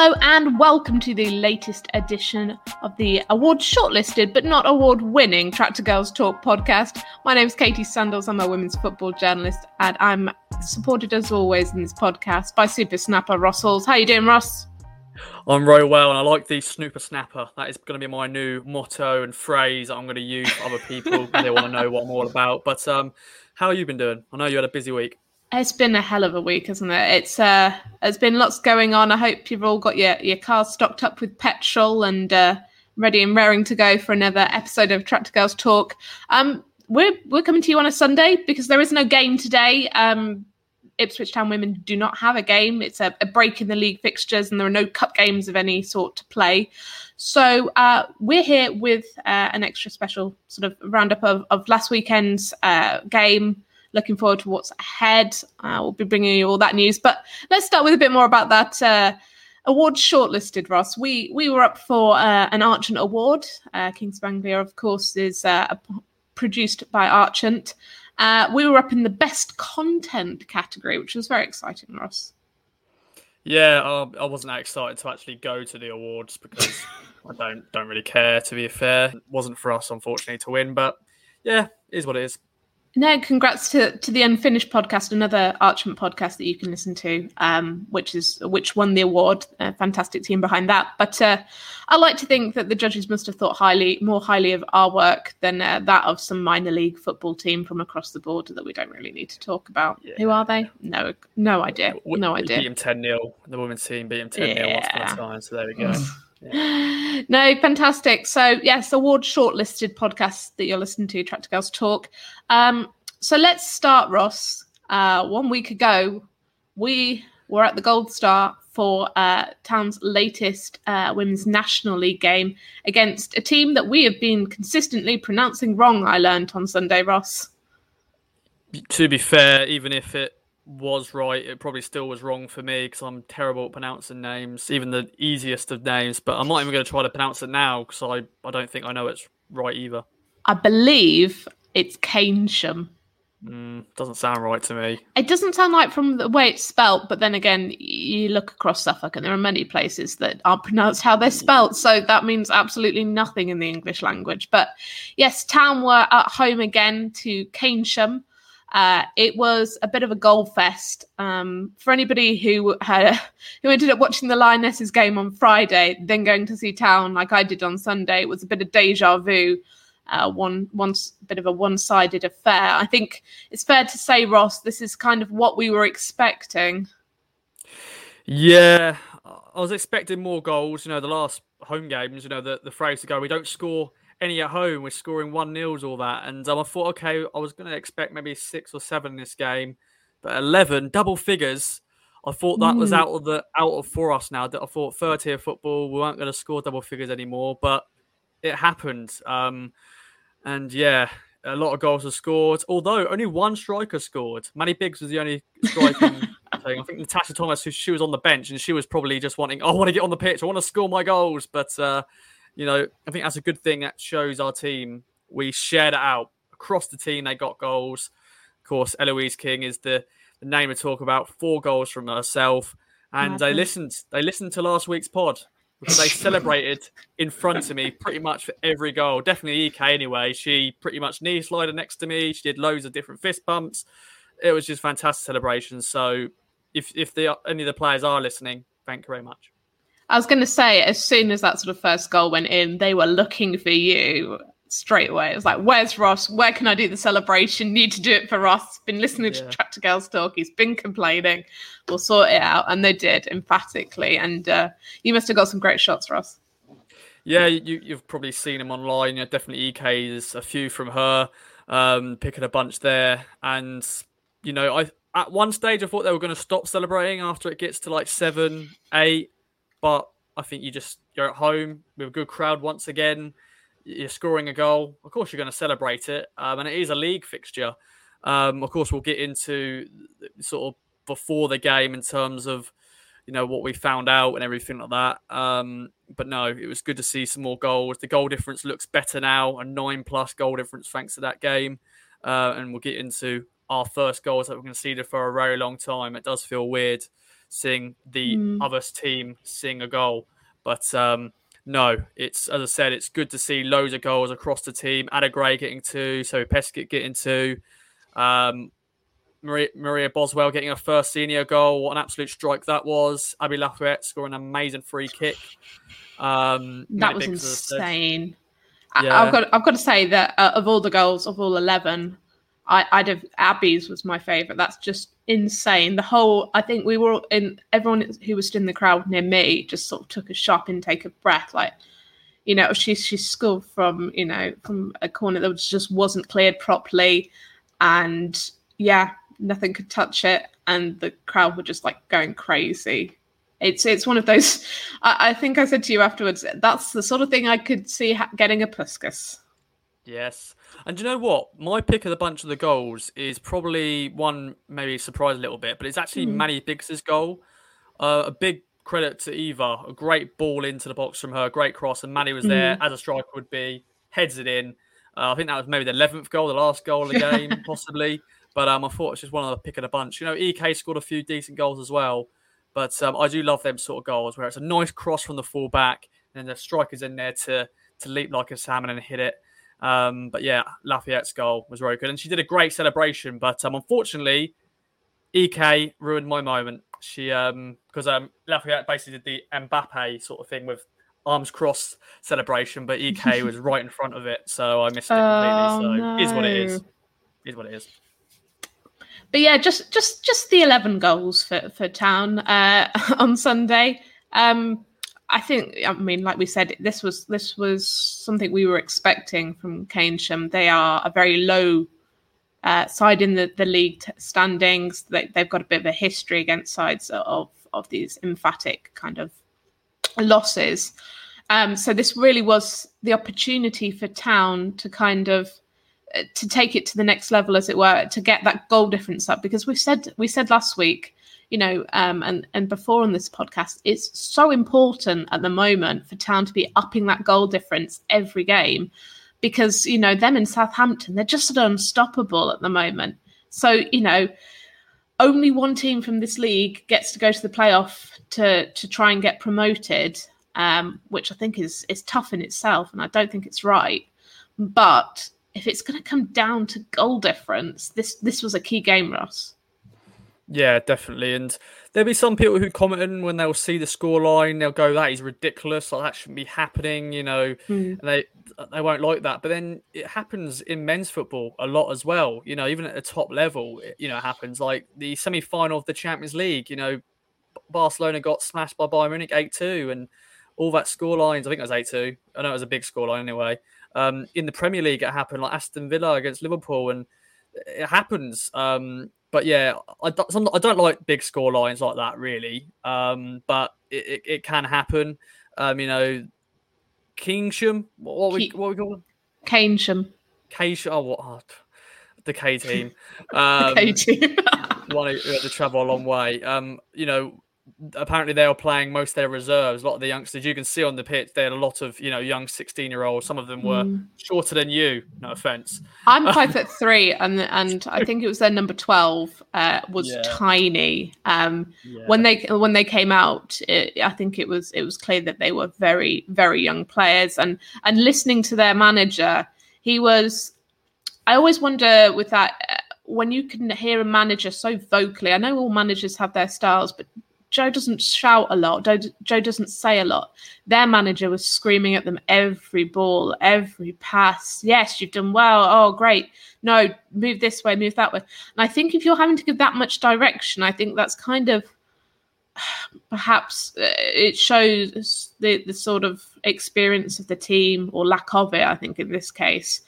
Hello and welcome to the latest edition of the award shortlisted but not award winning Tractor Girls Talk podcast. My name is Katy Sandalls. I'm a women's football journalist and I'm supported as always in this podcast by Super Snapper Ross Halls. How you doing, Ross? I'm very well, and I like the snooper snapper. That is going to be my new motto and phrase I'm going to use for other people they want to know what I'm all about. But um, how have you been doing? I know you had a busy week. It's been a hell of a week, hasn't it? It's uh, there's been lots going on. I hope you've all got your your cars stocked up with petrol and uh, ready and raring to go for another episode of Tractor Girls Talk. Um, we're we're coming to you on a Sunday because there is no game today. Um, Ipswich Town women do not have a game. It's a, a, break in the league fixtures, and there are no cup games of any sort to play. So uh, we're here with uh, an extra special sort of roundup of, of last weekend's uh, game looking forward to what's ahead. Uh, we'll be bringing you all that news. But let's start with a bit more about that uh, award shortlisted, Ross. We we were up for uh, an Archant Award. Uh, Kings of Anglia, of course, is uh, produced by Archant. Uh, we were up in the best content category, which was very exciting, Ross. Yeah, I wasn't that excited to actually go to the awards because I don't don't really care. To be fair, it wasn't for us, unfortunately, to win. But yeah, is what it is. No, congrats to, to the Unfinished podcast, another Archant podcast that you can listen to, um, which is which won the award. A fantastic team behind that. But uh, I like to think that the judges must have thought highly, more highly of our work than uh, that of some minor league football team from across the border that we don't really need to talk about. Yeah. Who are they? No, no idea. We, no idea. beat them ten 0 The women's team beat them ten 0 yeah. time. So there we go. No, fantastic. So, yes, award shortlisted podcast that you're listening to, Tractor Girls Talk. Um, so let's start, Ross. Uh, one week ago, we were at the Gold Star for uh, Town's latest uh, Women's National League game against a team that we have been consistently pronouncing wrong, I learned on Sunday, Ross. To be fair, even if it was right, it probably still was wrong for me because I'm terrible at pronouncing names, even the easiest of names. But I'm not even going to try to pronounce it now because I, I don't think I know it's right either. I believe it's Keynsham. Mm, doesn't sound right to me. It doesn't sound like from the way it's spelt, but then again, you look across Suffolk and there are many places that are pronounced how they're spelt. So that means absolutely nothing in the English language. But yes, Town were at home again to Keynsham. Uh, it was a bit of a goal fest um, for anybody who had who ended up watching the Lionesses game on Friday, then going to see Town like I did on Sunday. It was a bit of deja vu uh, one one bit of a one-sided affair. I think it's fair to say, Ross, this is kind of what we were expecting. Yeah, I was expecting more goals. You know, the last home games, you know, the, the phrase to go, we don't score any at home, we're scoring one nils, all that. And um, I thought, okay, I was going to expect maybe six or seven in this game, but 11, double figures. I thought that mm. was out of the out of for us now. That I thought third tier football, we weren't going to score double figures anymore, but it happened. Um, and yeah, a lot of goals were scored, although only one striker scored. Maddie Biggs was the only striker. thing. I think Natasha Thomas, who she was on the bench, and she was probably just wanting, oh, I want to get on the pitch, I want to score my goals. But uh, you know, I think that's a good thing. That shows our team we shared it out across the team. They got goals. Of course, Eloise King is the, the name to talk about. Four goals from herself, and they listened. They listened to last week's pod because they celebrated in front of me pretty much for every goal. Definitely EK anyway. She pretty much knee slided next to me. She did loads of different fist bumps. It was just fantastic celebrations. So if if the any of the players are listening, thank you very much. I was going to say, as soon as that sort of first goal went in, they were looking for you straight away. It was like, where's Ross? Where can I do the celebration? Need to do it for Ross. Been listening yeah. to Tractor Girls talk. He's been complaining. We'll sort it out. And they did emphatically. And uh, you must have got some great shots, Ross. Yeah, you, you've probably seen him online. Yeah, definitely EK's a few from her, um, picking a bunch there. And, you know, I at one stage I thought they were going to stop celebrating after it gets to like seven, eight. But I think you just, you're at home with a good crowd once again you're scoring a goal, of course you're going to celebrate it, um, and it is a league fixture. Um, of course, we'll get into sort of before the game in terms of you know what we found out and everything like that. Um, but no, it was good to see some more goals. The goal difference looks better now, a nine plus goal difference thanks to that game. Uh, and we'll get into our first goals that we're going to see for a very long time. It does feel weird seeing the mm. other team seeing a goal. But um, no, it's as I said, it's good to see loads of goals across the team. Ada Gray getting two, so Peskett getting two. Um, Maria, Maria, Boswell getting her first senior goal. What an absolute strike that was. Abby Lafayette scoring an amazing free kick. Um, that was insane. Yeah. I've got I've got to say that uh, of all the goals of all eleven, I, I'd have Abby's was my favourite. That's just insane. The whole I think we were in everyone who was in the crowd near me just sort of took a sharp intake of breath, like you know she she scored from you know from a corner that was, just wasn't cleared properly, and yeah, nothing could touch it, and the crowd were just like going crazy. It's it's one of those. I, I think I said to you afterwards. That's the sort of thing I could see ha- getting a Puskas. Yes, and you know what? My pick of the bunch of the goals is probably one maybe surprise a little bit, but it's actually mm. Maddie Biggs's goal. Uh, a big credit to Eva. A great ball into the box from her, great cross, and Maddie was there mm. as a striker would be, heads it in. Uh, I think that was maybe the eleventh goal, the last goal of the game, possibly. But um, I thought it was just one of the pick of the bunch. You know, EK scored a few decent goals as well. But um, I do love them sort of goals where it's a nice cross from the full back and the striker's in there to to leap like a salmon and hit it. Um, but yeah, Lafayette's goal was very good, and she did a great celebration. But um, unfortunately, Ek ruined my moment. She um because um Lafayette basically did the Mbappe sort of thing with arms crossed celebration, but Ek was right in front of it, so I missed it completely. Oh, so is what it is. Is what it is but yeah, just just just the eleven goals for for Town uh, on Sunday. Um, I think I mean, like we said, this was this was something we were expecting from Keynsham. They are a very low uh, side in the the league standings. They, they've got a bit of a history against sides of of these emphatic kind of losses. Um, so this really was the opportunity for Town to kind of to take it to the next level, as it were, to get that goal difference up. Because we said we said last week, you know, um, and and before on this podcast, it's so important at the moment for Town to be upping that goal difference every game, because you know them in Southampton, they're just unstoppable at the moment. So you know, only one team from this league gets to go to the playoff to to try and get promoted, um, which I think is is tough in itself, and I don't think it's right. But if it's going to come down to goal difference, this this was a key game, Ross. Yeah, definitely. And there'll be some people who comment when they'll see the scoreline, they'll go, "That is ridiculous. Like, that shouldn't be happening," you know. Mm. And they they won't like that. But then it happens in men's football a lot as well. You know, even at the top level, it, you know, it happens. Like the semi final of the Champions League. You know, Barcelona got smashed by Bayern Munich eight two, and all that scorelines. I think it was eight two. I know it was a big scoreline anyway. Um, in the Premier League, it happened like Aston Villa against Liverpool, and it happens. Um, but yeah, I don't, I don't like big score lines like that really. Um, but it, it, it, can happen. Um, you know, Kingsham, what, what we what we call them? Keynsham. Oh, what? Oh, the K team. Um, K team. one who had to travel a long way. Um, you know, apparently they were playing most of their reserves. A lot of the youngsters you can see on the pitch, they had a lot of you know young sixteen year olds. Some of them were mm. shorter than you. No offense. I'm five foot three, and and I think it was their number twelve uh, was yeah. tiny. Um, yeah. When they when they came out, it, I think it was it was clear that they were very very young players. And and listening to their manager, he was. I always wonder with that uh, when you can hear a manager so vocally. I know all managers have their styles, but Joe doesn't shout a lot. Joe, doesn't say a lot. Their manager was screaming at them every ball, every pass. Yes, you've done well. Oh, great. No, move this way, move that way. And I think if you're having to give that much direction, I think that's kind of perhaps uh, it shows the, the sort of experience of the team or lack of it, I think, in this case.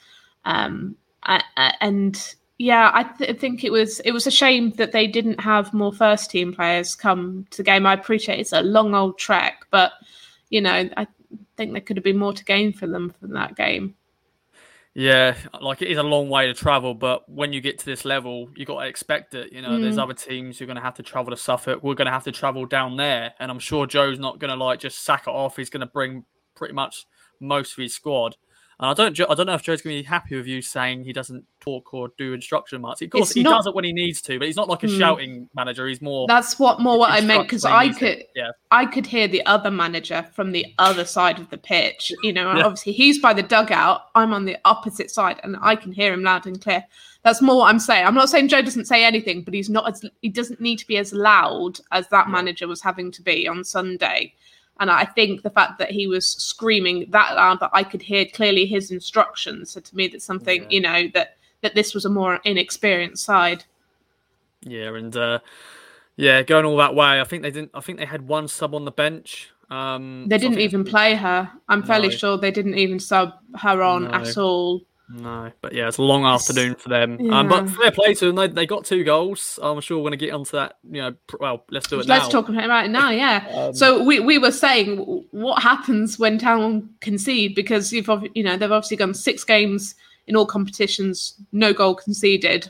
Um, and yeah, I th- think it was it was a shame that they didn't have more first team players come to the game. I appreciate it's a long old trek, but you know, I think there could have been more to gain for them from that game. Yeah, like it is a long way to travel, but when you get to this level, you got to expect it. You know, mm. there's other teams who are going to have to travel to Suffolk. We're going to have to travel down there, and I'm sure Joe's not going to like just sack it off. He's going to bring pretty much most of his squad. And I don't, I don't know if Joe's going to be happy with you saying he doesn't talk or do instruction marks. Of course, It's he not- does it when he needs to, but he's not like a Hmm. shouting manager. He's more. That's what more what I meant because I could Yeah. I could hear the other manager from the other side of the pitch. You know, Yeah. obviously he's by the dugout. I'm on the opposite side, and I can hear him loud and clear. That's more what I'm saying. I'm not saying Joe doesn't say anything, but he's not as he doesn't need to be as loud as that Yeah. manager was having to be on Sunday. And I think the fact that he was screaming that loud that I could hear clearly his instructions said to me that something, Yeah. you know, that that this was a more inexperienced side. Yeah, and uh, yeah, going all that way. I think they didn't. I think they had one sub on the bench. Um, They didn't even play her. I'm fairly No. sure they didn't even sub her on No. at all. No, but yeah, it's a long afternoon for them. Um, but fair play to them. They, they got two goals. I'm sure we're going to get onto that. You know, well, let's do it Let's now. talk about it now. Yeah. Um, so we, we were saying what happens when Town concede because you've you know they've obviously gone six games in all competitions, no goal conceded.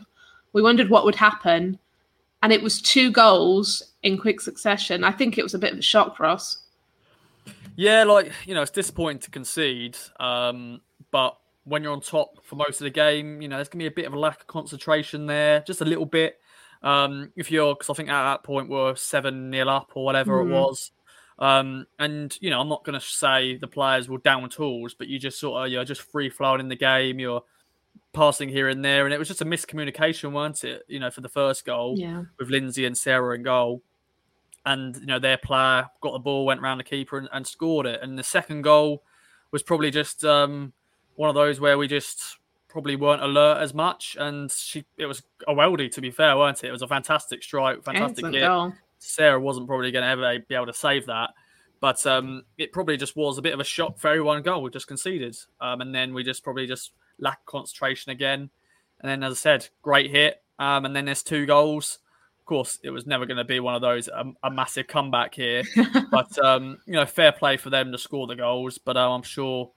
We wondered what would happen, and it was two goals in quick succession. I think it was a bit of a shock for us. Yeah, like you know, it's disappointing to concede, um, but when you're on top for most of the game, you know, there's gonna be a bit of a lack of concentration there, just a little bit. Um, if you're, because I think at that point we're seven nil up or whatever Mhm. it was, um, and you know, I'm not gonna say the players were down tools, but you just sort of you're just free flowing in the game, you're passing here and there, and it was just a miscommunication, weren't it? You know, for the first goal Yeah. with Lindsay and Sarah in goal. And you know their player got the ball, went around the keeper, and, and scored it. And the second goal was probably just um, one of those where we just probably weren't alert as much. And she, it was a weldy, to be fair, weren't it? It was a fantastic strike, fantastic hit. goal. Sarah wasn't probably going to ever be able to save that. But um, it probably just was a bit of a shock for everyone goal we just conceded. Um, and then we just probably just lacked concentration again. And then, as I said, great hit. Um, and then there's two goals. Of course, it was never going to be one of those um, a massive comeback here. but um, you know, fair play for them to score the goals. But um, I'm sure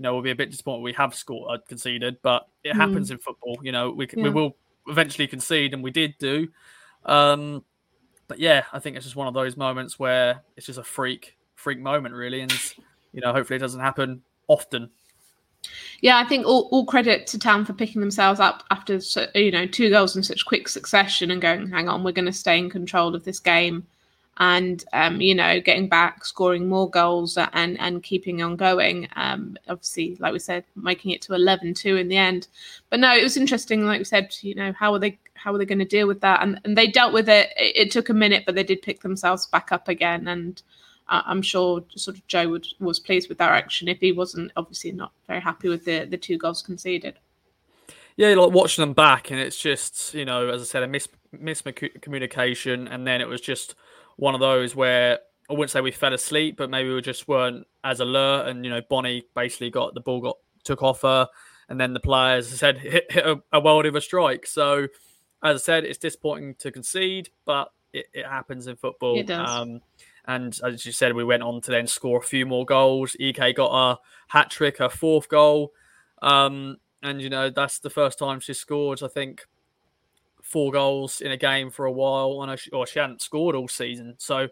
you know we'll be a bit disappointed we have scored uh, conceded. But it happens in football. You know, we can, we will eventually concede, and we did do. Um, but yeah, I think it's just one of those moments where it's just a freak, freak moment, really, and you know, hopefully it doesn't happen often. Yeah, I think all, all credit to Town for picking themselves up after you know two goals in such quick succession and going, hang on, we're going to stay in control of this game, and um, you know getting back, scoring more goals and and keeping on going. Um, obviously, like we said, making it to 11-2 in the end. But no, it was interesting. Like we said, you know how are they how are they going to deal with that? And and they dealt with it. it. It took a minute, but they did pick themselves back up again and. I'm sure sort of Joe would, was pleased with their action if he wasn't obviously not very happy with the, the two goals conceded. Yeah, like watching them back, and it's just you know, as I said, a mis miscommunication, and then it was just one of those where I wouldn't say we fell asleep, but maybe we just weren't as alert, and you know, Bonnie basically got the ball got took off her, and then the players said hit, hit a, a world of a strike. So, as I said, it's disappointing to concede, but it, it happens in football. It does. Um, and as you said, we went on to then score a few more goals. Ek got a hat trick, her fourth goal. Um, and you know that's the first time she scored. I think four goals in a game for a while. She, or she hadn't scored all season, so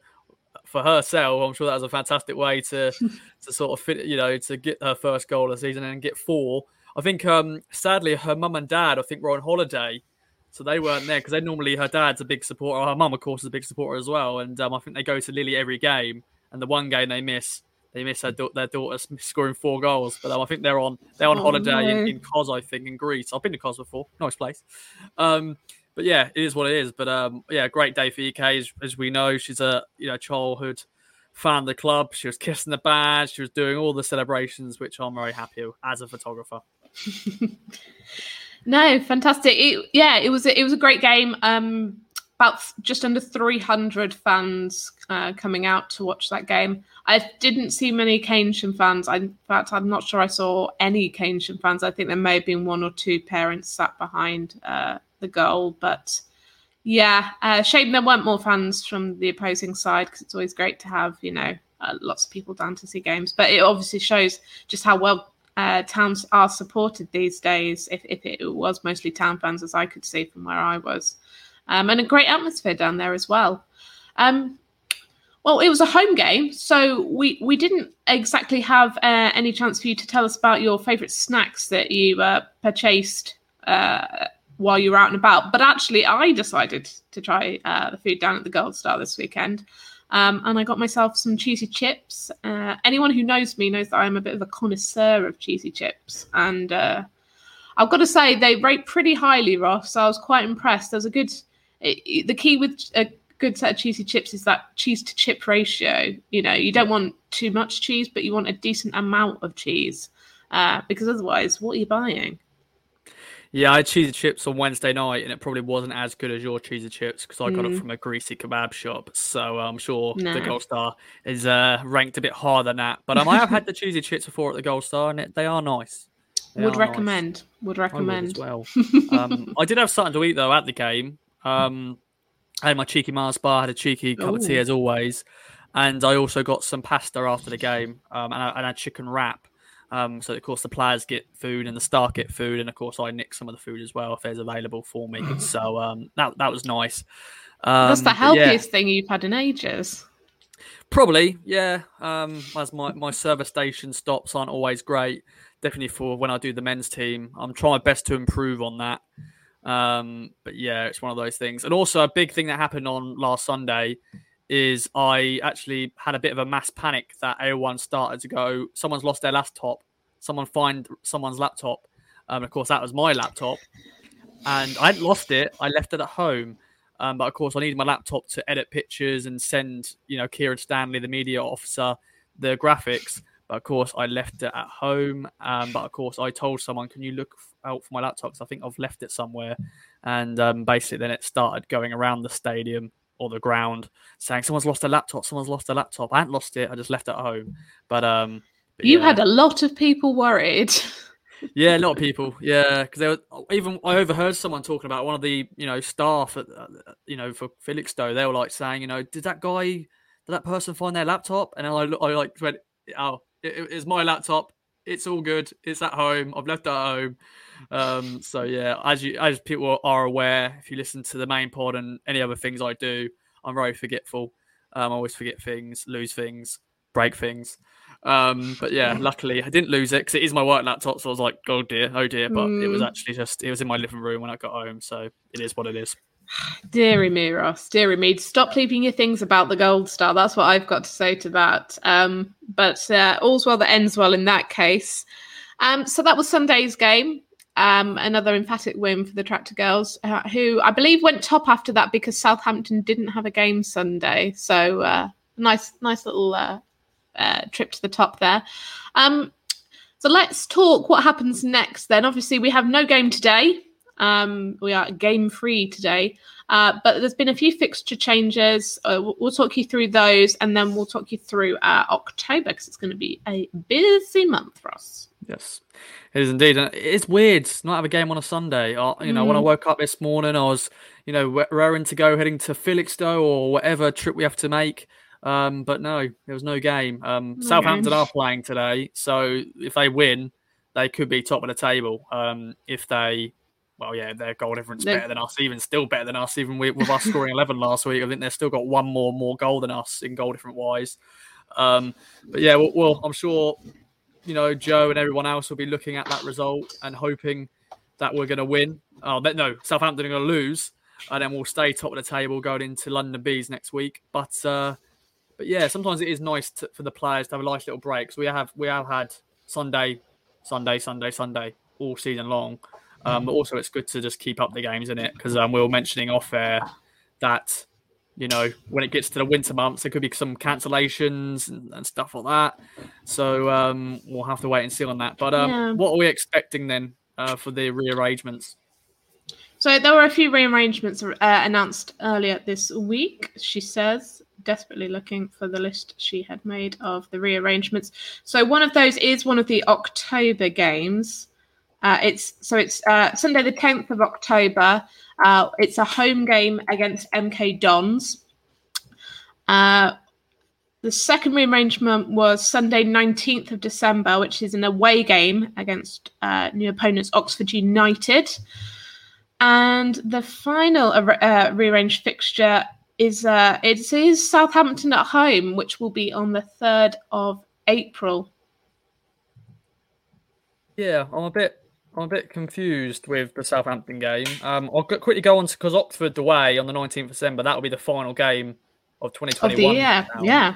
for herself, I'm sure that was a fantastic way to to sort of fit, you know, to get her first goal of the season and get four. I think, um, sadly, her mum and dad, I think, were on holiday, so they weren't there because they normally her dad's a big supporter. Her mum, of course, is a big supporter as well, and um, I think they go to Lily every game. And the one game they miss, they miss her, their daughter scoring four goals. But um, I think they're on they're on Oh, holiday in, no. in Kos, I think, in Greece. I've been to Kos before, nice place. Um, but yeah, it is what it is. But um, yeah, great day for EK. As, as we know, she's a you know childhood fan of the club. She was kissing the badge. She was doing all the celebrations, which I'm very happy with as a photographer. No, fantastic. It, yeah, it was a, it was a great game. Um, about just under 300 fans uh, coming out to watch that game. I didn't see many Keynsham fans. I, in fact, I'm not sure I saw any Keynsham fans. I think there may have been one or two parents sat behind uh, the goal, but yeah, uh, shame there weren't more fans from the opposing side because it's always great to have you know uh, lots of people down to see games. But it obviously shows just how well uh, towns are supported these days. If, if it was mostly town fans, as I could see from where I was, um, and a great atmosphere down there as well. Um, Well, it was a home game, so we we didn't exactly have uh, any chance for you to tell us about your favourite snacks that you uh, purchased uh, while you were out and about. But actually, I decided to try uh, the food down at the Gold Star this weekend. Um, and I got myself some cheesy chips. Uh, anyone who knows me knows that I'm a bit of a connoisseur of cheesy chips. And uh, I've got to say, they rate pretty highly, Ross. So I was quite impressed. There's a good. It, the key with a good set of cheesy chips is that cheese to chip ratio. You know, you don't want too much cheese, but you want a decent amount of cheese. Uh, because otherwise, what are you buying? Yeah, I had cheesy chips on Wednesday night, and it probably wasn't as good as your cheesy chips because I got mm. it from a greasy kebab shop. So I'm sure no. the Gold Star is uh, ranked a bit higher than that. But um, I have had the cheesy chips before at the Gold Star, and it, they are nice. They would are recommend. Nice. Would recommend. I would well. um, I did have something to eat though at the game. Um, I had my cheeky Mars bar, had a cheeky cup Ooh. of tea as always, and I also got some pasta after the game, um, and, I, and a chicken wrap. Um, so of course the players get food and the staff get food, and of course I nick some of the food as well if there's available for me. so um, that that was nice. Um, That's the healthiest yeah. thing you've had in ages. Probably, yeah. Um, as my, my service station stops aren't always great. Definitely for when I do the men's team, I'm trying my best to improve on that. Um, but yeah, it's one of those things. And also a big thing that happened on last Sunday is I actually had a bit of a mass panic that everyone started to go, someone's lost their laptop, someone find someone's laptop. Um, of course, that was my laptop, and I hadn't lost it. I left it at home, um, but of course, I needed my laptop to edit pictures and send, you know, Kieran Stanley, the media officer, the graphics. But of course, I left it at home. Um, but of course, I told someone, "Can you look out for my laptop? Because I think I've left it somewhere." And um, basically, then it started going around the stadium or the ground saying someone's lost a laptop, someone's lost a laptop. I hadn't lost it, I just left it at home. But um but you yeah. had a lot of people worried. yeah, a lot of people. Yeah, because they were even I overheard someone talking about one of the you know staff at uh, you know for Felixstowe. They were like saying, you know, did that guy, did that person find their laptop? And I, I like went, oh, it, it's my laptop. It's all good. It's at home. I've left it at home. Um, so yeah, as you as people are aware, if you listen to the main pod and any other things I do, I'm very forgetful. Um, I always forget things, lose things, break things. Um, but yeah, luckily I didn't lose it because it is my work laptop. So I was like, oh dear, oh dear. But mm. it was mm. actually just it was in my living room when I got home. So it is what it is. Deary me, Ross. Deary me. Stop leaving your things about the gold star. That's what I've got to say to that. Um, but uh, all's well that ends well in that case. Um, so that was Sunday's game. Um, another emphatic win for the Tractor Girls, uh, who I believe went top after that because Southampton didn't have a game Sunday. So uh, nice, nice little uh, uh, trip to the top there. Um, so let's talk what happens next. Then, obviously, we have no game today. Um, we are game free today, uh, but there's been a few fixture changes. Uh, we'll, we'll, talk you through those, and then we'll talk you through uh, October because it's going to be a busy month for us. Yes, it is indeed. And it's weird not have a game on a Sunday. Uh, you know, mm. when I mm. woke up this morning, I was, you know, raring to go, heading to Felixstowe or whatever trip we have to make. Um, but no, there was no game. Um, no Southampton game. are playing today, so if they win, they could be top of the table. Um, if they, well, yeah, their goal difference they're... better than us, even still better than us, even with, with us scoring eleven last week. I think they've still got one more more goal than us in goal different wise. Um, but yeah, well, well, I'm sure you know, Joe and everyone else will be looking at that result and hoping that we're going to win. Oh, no, Southampton are going to lose, and then we'll stay top of the table going into London Bees next week. But uh, but yeah, sometimes it is nice to, for the players to have a nice little break. So we have we have had Sunday, Sunday, Sunday, Sunday all season long. Um, but also, it's good to just keep up the games in it because um, we were mentioning off air that you know, when it gets to the winter months, there could be some cancellations and, and stuff like that. So um, we'll have to wait and see on that. But um, yeah. what are we expecting then uh, for the rearrangements? So there were a few rearrangements uh, announced earlier this week. She says, desperately looking for the list she had made of the rearrangements. So one of those is one of the October games. Uh, it's so it's uh, Sunday the tenth of October. Uh, it's a home game against MK Dons. Uh, the second rearrangement was Sunday, 19th of December, which is an away game against uh, new opponents Oxford United. And the final uh, rearranged fixture is it is Southampton at home, which will be on the third of April. Yeah, I'm a bit I'm a bit confused with the Southampton game. Um, I'll quickly go on to because Oxford away on the 19th of December. That will be the final game of 2021. Of the year, yeah.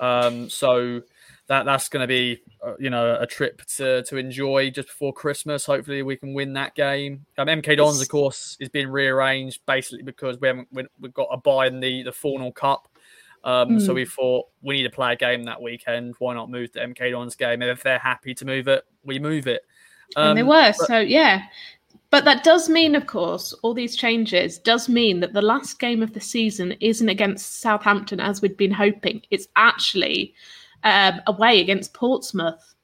Um, so that that's going to be uh, you know a trip to to enjoy just before Christmas. Hopefully we can win that game. Um, MK Dons of course is being rearranged basically because we haven't we, have got a buy in the the Fornal Cup. Um, mm. So we thought we need to play a game that weekend. Why not move the MK Dons game? And if they're happy to move it, we move it. Um, and they um, were. But- so yeah. But that does mean, of course, all these changes does mean that the last game of the season isn't against Southampton as we'd been hoping. It's actually um, away against Portsmouth.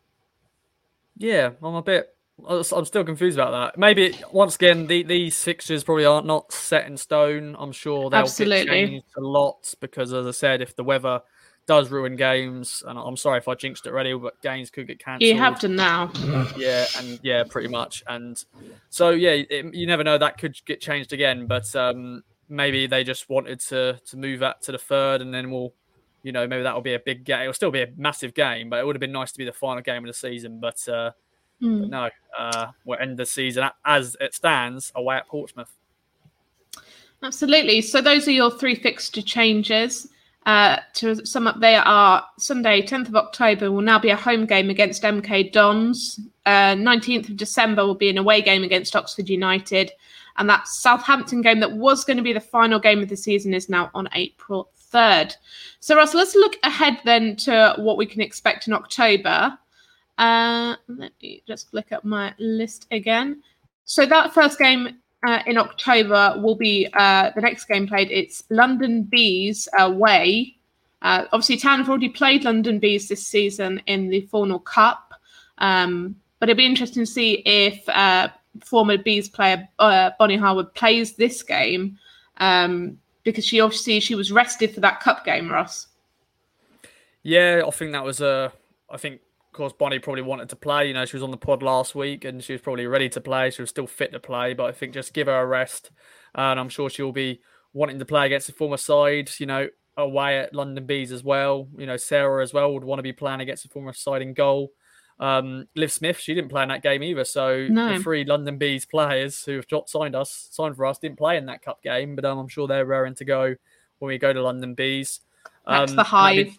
Yeah, I'm a bit. I'm still confused about that. Maybe once again, the, these fixtures probably aren't not set in stone. I'm sure they'll Absolutely. get changed a lot because, as I said, if the weather does ruin games, and I'm sorry if I jinxed it already, but games could get cancelled. You have to now. Yeah, and yeah, pretty much. And so yeah, it, you never know that could get changed again. But um, maybe they just wanted to to move that to the third, and then we'll you know, maybe that'll be a big game. It'll still be a massive game, but it would have been nice to be the final game of the season. But, uh, mm. but no, uh, we'll end the season as it stands away at Portsmouth. Absolutely. So those are your three fixture changes. Uh, to sum up, they are Sunday, 10th of October, will now be a home game against MK Dons. Uh, 19th of December will be an away game against Oxford United. And that Southampton game that was going to be the final game of the season is now on April 3rd. So, Ross, let's look ahead then to what we can expect in October. Uh, let me just look up my list again. So, that first game uh, in October will be uh, the next game played. It's London Bees away. Uh, obviously, Town have already played London Bees this season in the Fornal Cup. Um, but it'd be interesting to see if uh, former Bees player uh, Bonnie Horwood plays this game. Um, because she obviously she was rested for that cup game, Ross. Yeah, I think that was a. I think, course, Bonnie probably wanted to play. You know, she was on the pod last week and she was probably ready to play. She was still fit to play, but I think just give her a rest, and I'm sure she'll be wanting to play against the former side. You know, away at London Bees as well. You know, Sarah as well would want to be playing against the former side in goal. Um, Liv Smith, she didn't play in that game either. So no. the three London Bees players who have signed us, signed for us, didn't play in that cup game. But um, I'm sure they're raring to go when we go to London Bees. That's um, the Hive.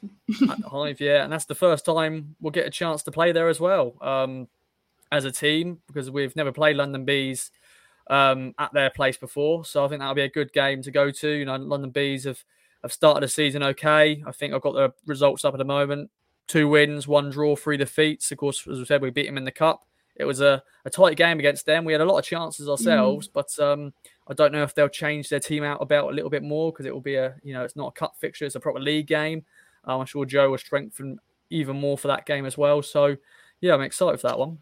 at the Hive, yeah, and that's the first time we'll get a chance to play there as well um, as a team because we've never played London Bees um, at their place before. So I think that'll be a good game to go to. You know, London Bees have have started the season okay. I think I've got the results up at the moment two wins, one draw, three defeats. Of course, as we said, we beat them in the cup. It was a, a tight game against them. We had a lot of chances ourselves, mm. but um, I don't know if they'll change their team out about a little bit more because it will be a you know it's not a cup fixture, it's a proper league game. Um, I'm sure Joe will strengthen even more for that game as well. So yeah, I'm excited for that one.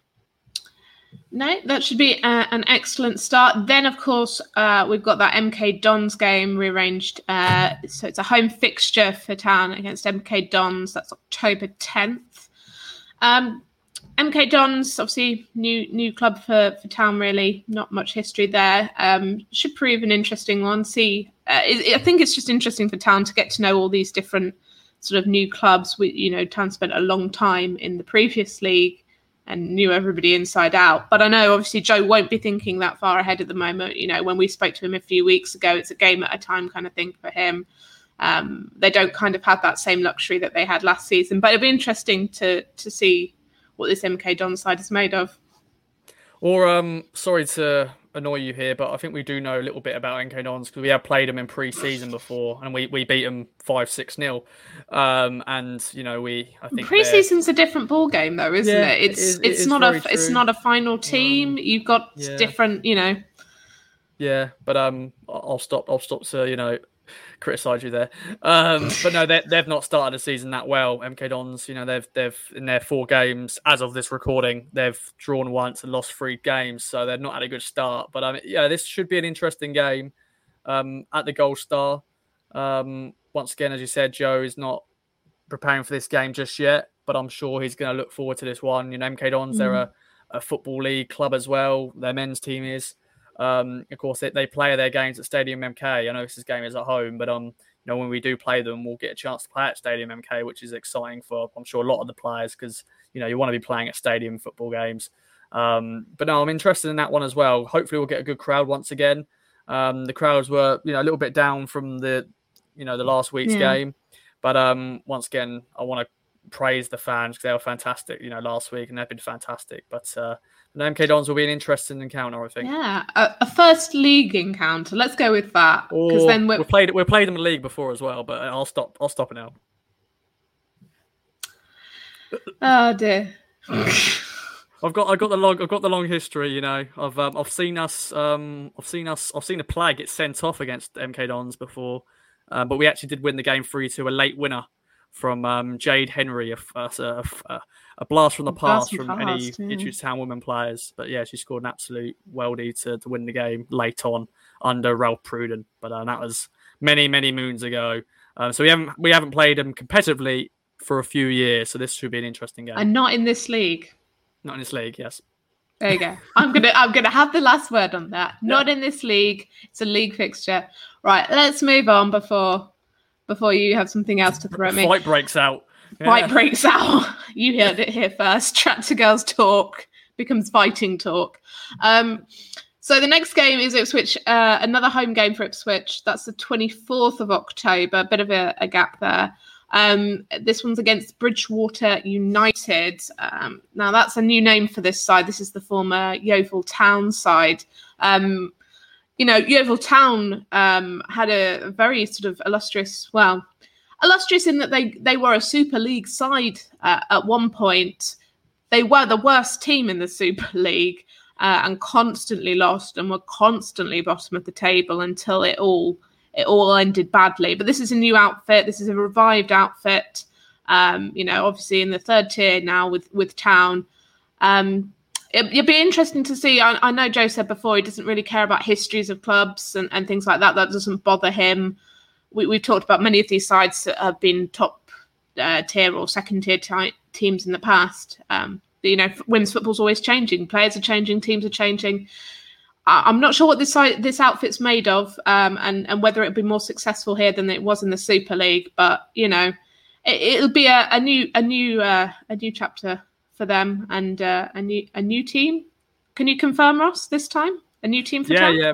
No, that should be uh, an excellent start. Then, of course, uh, we've got that MK Dons game rearranged. Uh, so it's a home fixture for Town against MK Dons. That's October 10th. Um, MK Dons, obviously, new new club for, for Town, really. Not much history there. Um, should prove an interesting one. See, uh, it, I think it's just interesting for Town to get to know all these different sort of new clubs. We, you know, Town spent a long time in the previous league and knew everybody inside out. But I know obviously Joe won't be thinking that far ahead at the moment. You know, when we spoke to him a few weeks ago, it's a game at a time kind of thing for him. Um, they don't kind of have that same luxury that they had last season. But it'll be interesting to to see what this MK Don side is made of. Or um, sorry to annoy you here, but I think we do know a little bit about MK Dons because we have played them in pre-season before, and we, we beat them five six nil. Um, and you know we I think pre-season's a different ball game though, isn't yeah, it? It's it is, it's it not a true. it's not a final team. Um, You've got yeah. different, you know. Yeah, but um, I'll stop. I'll stop to you know criticize you there. Um, but no, they, they've not started the season that well. MK Dons, you know, they've they've in their four games as of this recording, they've drawn once and lost three games, so they've not had a good start. But um, yeah, this should be an interesting game um, at the Gold Star. Um, once again, as you said, Joe is not preparing for this game just yet, but I'm sure he's going to look forward to this one. You know, MK Dons, mm. they're a, a football league club as well. Their men's team is. Um, of course, they, they play their games at Stadium MK. I know this game is at home, but um, you know when we do play them, we'll get a chance to play at Stadium MK, which is exciting for I'm sure a lot of the players because you know you want to be playing at stadium football games. Um, but no, I'm interested in that one as well. Hopefully, we'll get a good crowd once again. Um, the crowds were you know a little bit down from the you know the last week's yeah. game, but um, once again, I want to praise the fans because they were fantastic. You know, last week and they've been fantastic. But uh, the MK Dons will be an interesting encounter, I think. Yeah, a, a first league encounter. Let's go with that because then we're... we played we played them in the league before as well. But I'll stop. I'll stop it now. Oh dear. I've got I've got the long I've got the long history. You know, I've um, I've seen us um I've seen us I've seen a play get sent off against MK Dons before, um, but we actually did win the game three to a late winner from um, Jade Henry, a, a, a, a blast from the past from, from any yeah. Ipswich Town women players. But yeah, she scored an absolute weldy to, to win the game late on under Ralph Pruden. But uh, that was many many moons ago. Um, so we haven't we haven't played them competitively for a few years. So this should be an interesting game. And not in this league. Not in this league, yes. There you go. I'm gonna I'm gonna have the last word on that. Not in this league. It's a league fixture. Right, let's move on before before you have something else to throw at me. Fight breaks out. Yeah. Fight breaks out. You heard it here first. Tractor Girls talk becomes fighting talk. Um, so the next game is Ipswich, uh, another home game for Ipswich. That's the 24th of October. A bit of a, a gap there. Um, this one's against Bridgwater United. Um, now, that's a new name for this side. This is the former Yeovil Town side. Um, you know, Yeovil Town um, had a very sort of illustrious, well, illustrious in that they, they were a Super League side uh, at one point. They were the worst team in the Super League uh, and constantly lost and were constantly bottom of the table until it all it all ended badly. But this is a new outfit. This is a revived outfit. Um, you know, obviously in the third tier now with with Town. Um, it, would be interesting to see. I, I, know Joe said before he doesn't really care about histories of clubs and, and things like that. That doesn't bother him. We, have talked about many of these sides that have been top uh, tier or second tier teams in the past. Um, you know, women's football's always changing. Players are changing. Teams are changing. I'm not sure what this this outfit's made of, um, and and whether it'll be more successful here than it was in the Super League. But you know, it, will be a, a, new a new uh, a new chapter for them and uh, a new a new team. Can you confirm Ross this time? A new team for yeah, yeah,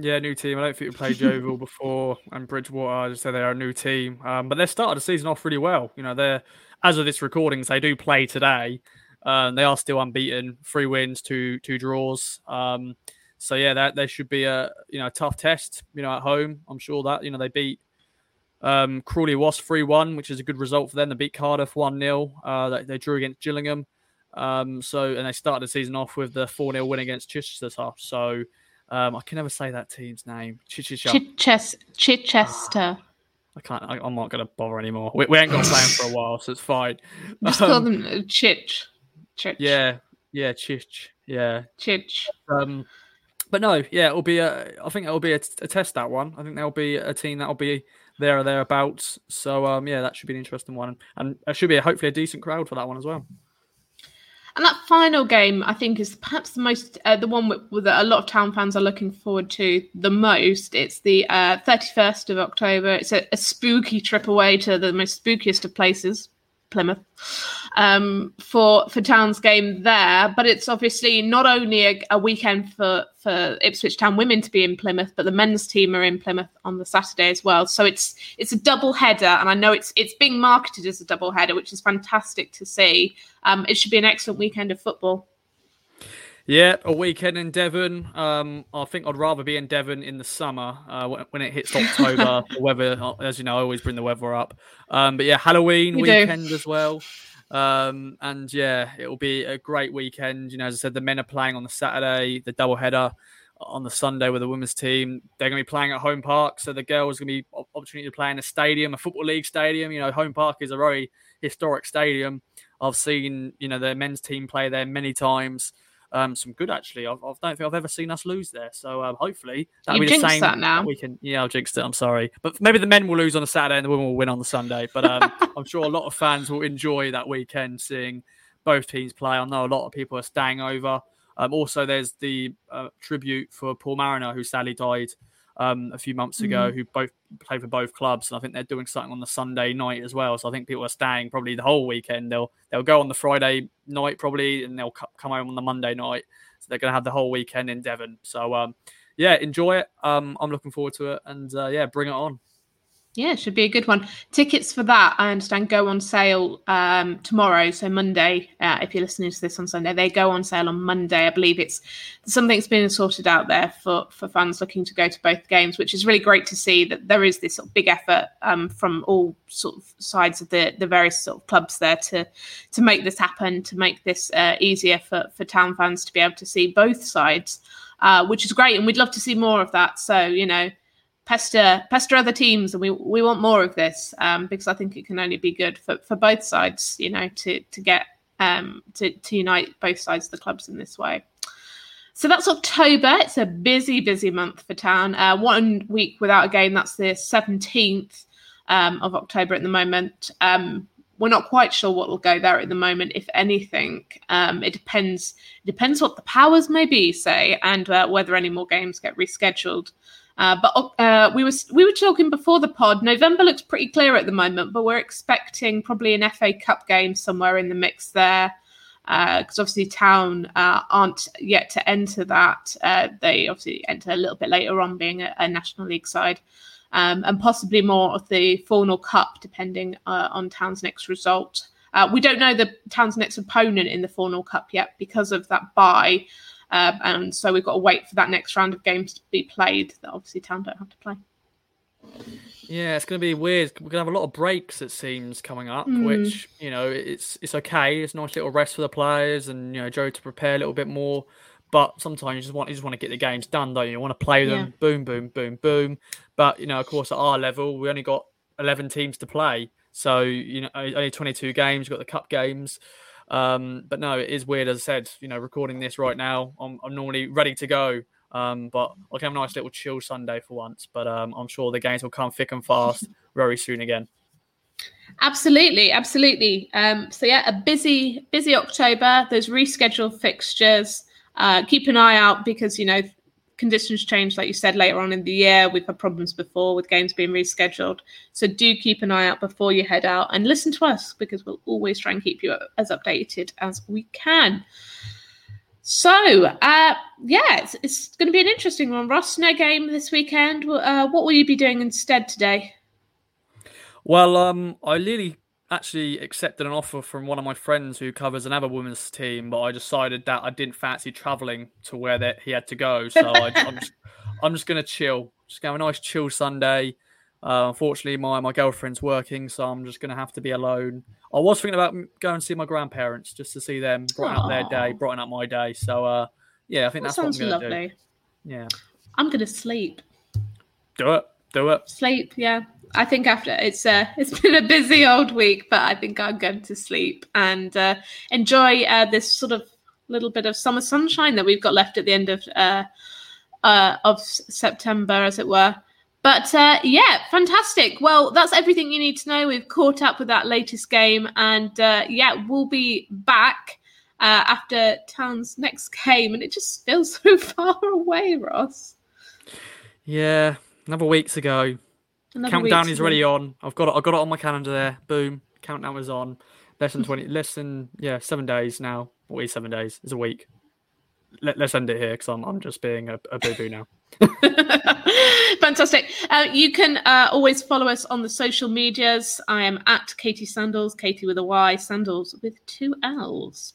yeah, new team. I don't think we played Yeovil before and Bridgwater. I just said they are a new team, um, but they started the season off really well. You know, they're as of this recordings, they do play today. Um, they are still unbeaten, three wins, two two draws. Um, so yeah, that they should be a you know a tough test. You know, at home, I'm sure that you know they beat um, Crawley Wasp three one, which is a good result for them. They beat Cardiff one 0 uh, they, they, drew against Gillingham. Um, so and they started the season off with the four 0 win against Chichester. So um, I can never say that team's name. Chichester. Chichester. I can't. I, am not going to bother anymore. We, we ain't got playing for a while, so it's fine. Just um, call them Chich. Chich. Yeah, yeah, Chich. Yeah, Chich. Um, but no, yeah, it'll be a. I think it'll be a, a test that one. I think there'll be a team that'll be there or thereabouts. So um, yeah, that should be an interesting one, and it should be a, hopefully a decent crowd for that one as well. And that final game, I think, is perhaps the most, uh, the one that a lot of town fans are looking forward to the most. It's the uh, 31st of October. It's a, a spooky trip away to the most spookiest of places, Plymouth um, for for Town's game there. But it's obviously not only a, a, weekend for for Ipswich Town women to be in Plymouth, but the men's team are in Plymouth on the Saturday as well. So it's it's a double header, and I know it's it's being marketed as a double header, which is fantastic to see. Um, it should be an excellent weekend of football. Yeah, a weekend in Devon. Um, I think I'd rather be in Devon in the summer uh, when it hits October. the weather, as you know, I always bring the weather up. Um, but yeah, Halloween you weekend do. as well. Um, and yeah, it will be a great weekend. You know, as I said, the men are playing on the Saturday, the double header on the Sunday with the women's team. They're going to be playing at home park, so the girls are going to be opportunity to play in a stadium, a football league stadium. You know, home park is a very historic stadium. I've seen you know their men's team play there many times um, some good actually. I, I, don't think I've ever seen us lose there. So um, hopefully that'll you be the same. That now. We can, yeah, I'll jinx it. I'm sorry, but maybe the men will lose on the Saturday and the women will win on the Sunday. But um, I'm sure a lot of fans will enjoy that weekend seeing both teams play. I know a lot of people are staying over. Um, also, there's the uh, tribute for Paul Mariner, who sadly died um, a few months ago, mm. who both play for both clubs, and I think they're doing something on the Sunday night as well. So I think people are staying probably the whole weekend. They'll they'll go on the Friday night probably, and they'll come home on the Monday night. So they're going to have the whole weekend in Devon. So um, yeah, enjoy it. Um, I'm looking forward to it, and uh, yeah, bring it on. Yeah, should be a good one. Tickets for that, I understand, go on sale um, tomorrow, so Monday. Uh, if you're listening to this on Sunday, they go on sale on Monday. I believe it's something's been sorted out there for for fans looking to go to both games, which is really great to see that there is this sort of big effort um, from all sort of sides of the the various sort of clubs there to to make this happen, to make this uh, easier for for town fans to be able to see both sides, uh, which is great, and we'd love to see more of that. So you know pester pester other teams, and we we want more of this um, because I think it can only be good for, for both sides. You know, to to get um, to to unite both sides of the clubs in this way. So that's October. It's a busy, busy month for town. Uh, one week without a game. That's the seventeenth um, of October at the moment. Um, we're not quite sure what will go there at the moment, if anything. Um, it depends. It depends what the powers may be, say, and uh, whether any more games get rescheduled. Uh, but uh, we were we were talking before the pod. November looks pretty clear at the moment, but we're expecting probably an FA Cup game somewhere in the mix there, because uh, obviously Town uh, aren't yet to enter that. Uh, they obviously enter a little bit later on, being a, a National League side, um, and possibly more of the FAWNL Cup, depending on Town's next result. we don't know the Town's next opponent in the FAWNL Cup yet because of that bye. Um, and so we've got to wait for that next round of games to be played that obviously Town don't have to play. Yeah, it's going to be weird. We're going to have a lot of breaks, it seems, coming up. Mm. Which you know, it's it's okay. It's a nice little rest for the players, and you know, Joe to prepare a little bit more. But sometimes you just want you just want to get the games done, don't you? You want to play them, yeah. boom, boom, boom, boom. But you know, of course, at our level, we only got eleven teams to play, so you know, only twenty two games. You've got the cup games. Um, but no, it is weird. As I said, you know, recording this right now, I'm, I'm normally ready to go. Um, but I'll have a nice little chill Sunday for once. But um, I'm sure the games will come thick and fast very soon again. Absolutely, absolutely. Um, so yeah, a busy, busy October. There's rescheduled fixtures. Uh, keep an eye out because you know conditions change, like you said, later on in the year. We've had problems before with games being rescheduled. So do keep an eye out before you head out and listen to us because we'll always try and keep you as updated as we can. So, uh, yeah, it's, it's going to be an interesting one. Ross, no game this weekend. Uh, what will you be doing instead today? Well, um, I really actually accepted an offer from one of my friends who covers another women's team, but I decided that I didn't fancy traveling to where that he had to go. So I, am just, I'm just going to chill, just have a nice chill Sunday. Uh, unfortunately, my, my girlfriend's working, so I'm just going to have to be alone. I was thinking about going and see my grandparents just to see them, brighten Aww. up their day, brighten up my day. So, uh, yeah, I think that that's sounds what I'm lovely. Do. Yeah, I'm going to sleep. Do it. Do it. Sleep. Yeah. I think after it's uh, it's been a busy old week, but I think I'm going to sleep and uh, enjoy uh, this sort of little bit of summer sunshine that we've got left at the end of uh, uh, of September, as it were. But uh, yeah, fantastic. Well, that's everything you need to know. We've caught up with that latest game, and uh, yeah, we'll be back uh, after Town's next game, and it just feels so far away, Ross. Yeah, another weeks ago. Another Countdown is already on. I've got it. I've got it on my calendar there. Boom. Countdown is on. Less than twenty. less than yeah, seven days now. What is seven days? It's a week. Let, us end it here because I'm I'm just being a, a boo boo now. Fantastic. Uh, you can uh, always follow us on the social medias. I am at Katy Sandalls, Katie with a Y, Sandalls with two L's.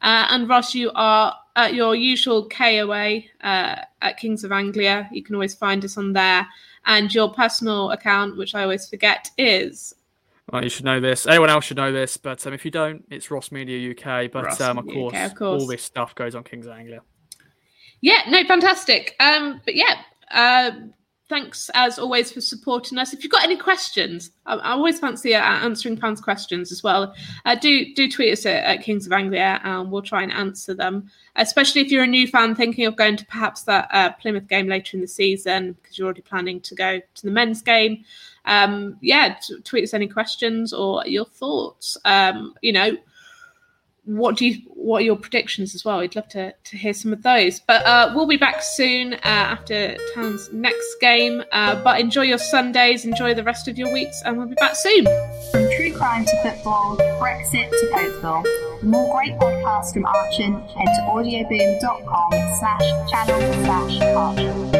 Uh, and Ross, you are at your usual KOA uh, at Kings of Anglia. You can always find us on there. And your personal account, which I always forget, is. Well, you should know this. Anyone else should know this, but um, if you don't, it's Ross Media UK. But um, of, course, UK, of, course, all this stuff goes on Kings of Anglia. Yeah, no, fantastic. Um, but yeah, uh, thanks as always for supporting us. If you've got any questions, I, I always fancy uh, answering fans' questions as well. Uh, do do tweet us at, at, Kings of Anglia, and we'll try and answer them. Especially if you're a new fan thinking of going to perhaps that uh, Plymouth game later in the season because you're already planning to go to the men's game. Um, yeah, t- tweet us any questions or your thoughts. Um, you know, what do you what are your predictions as well? We'd love to, to hear some of those. But uh, we'll be back soon uh, after Town's next game. Uh, but enjoy your Sundays, enjoy the rest of your weeks, and we'll be back soon. From true crime to football, Brexit to. For more great podcasts from Archant, head to audioboom.com slash channel slash Archant.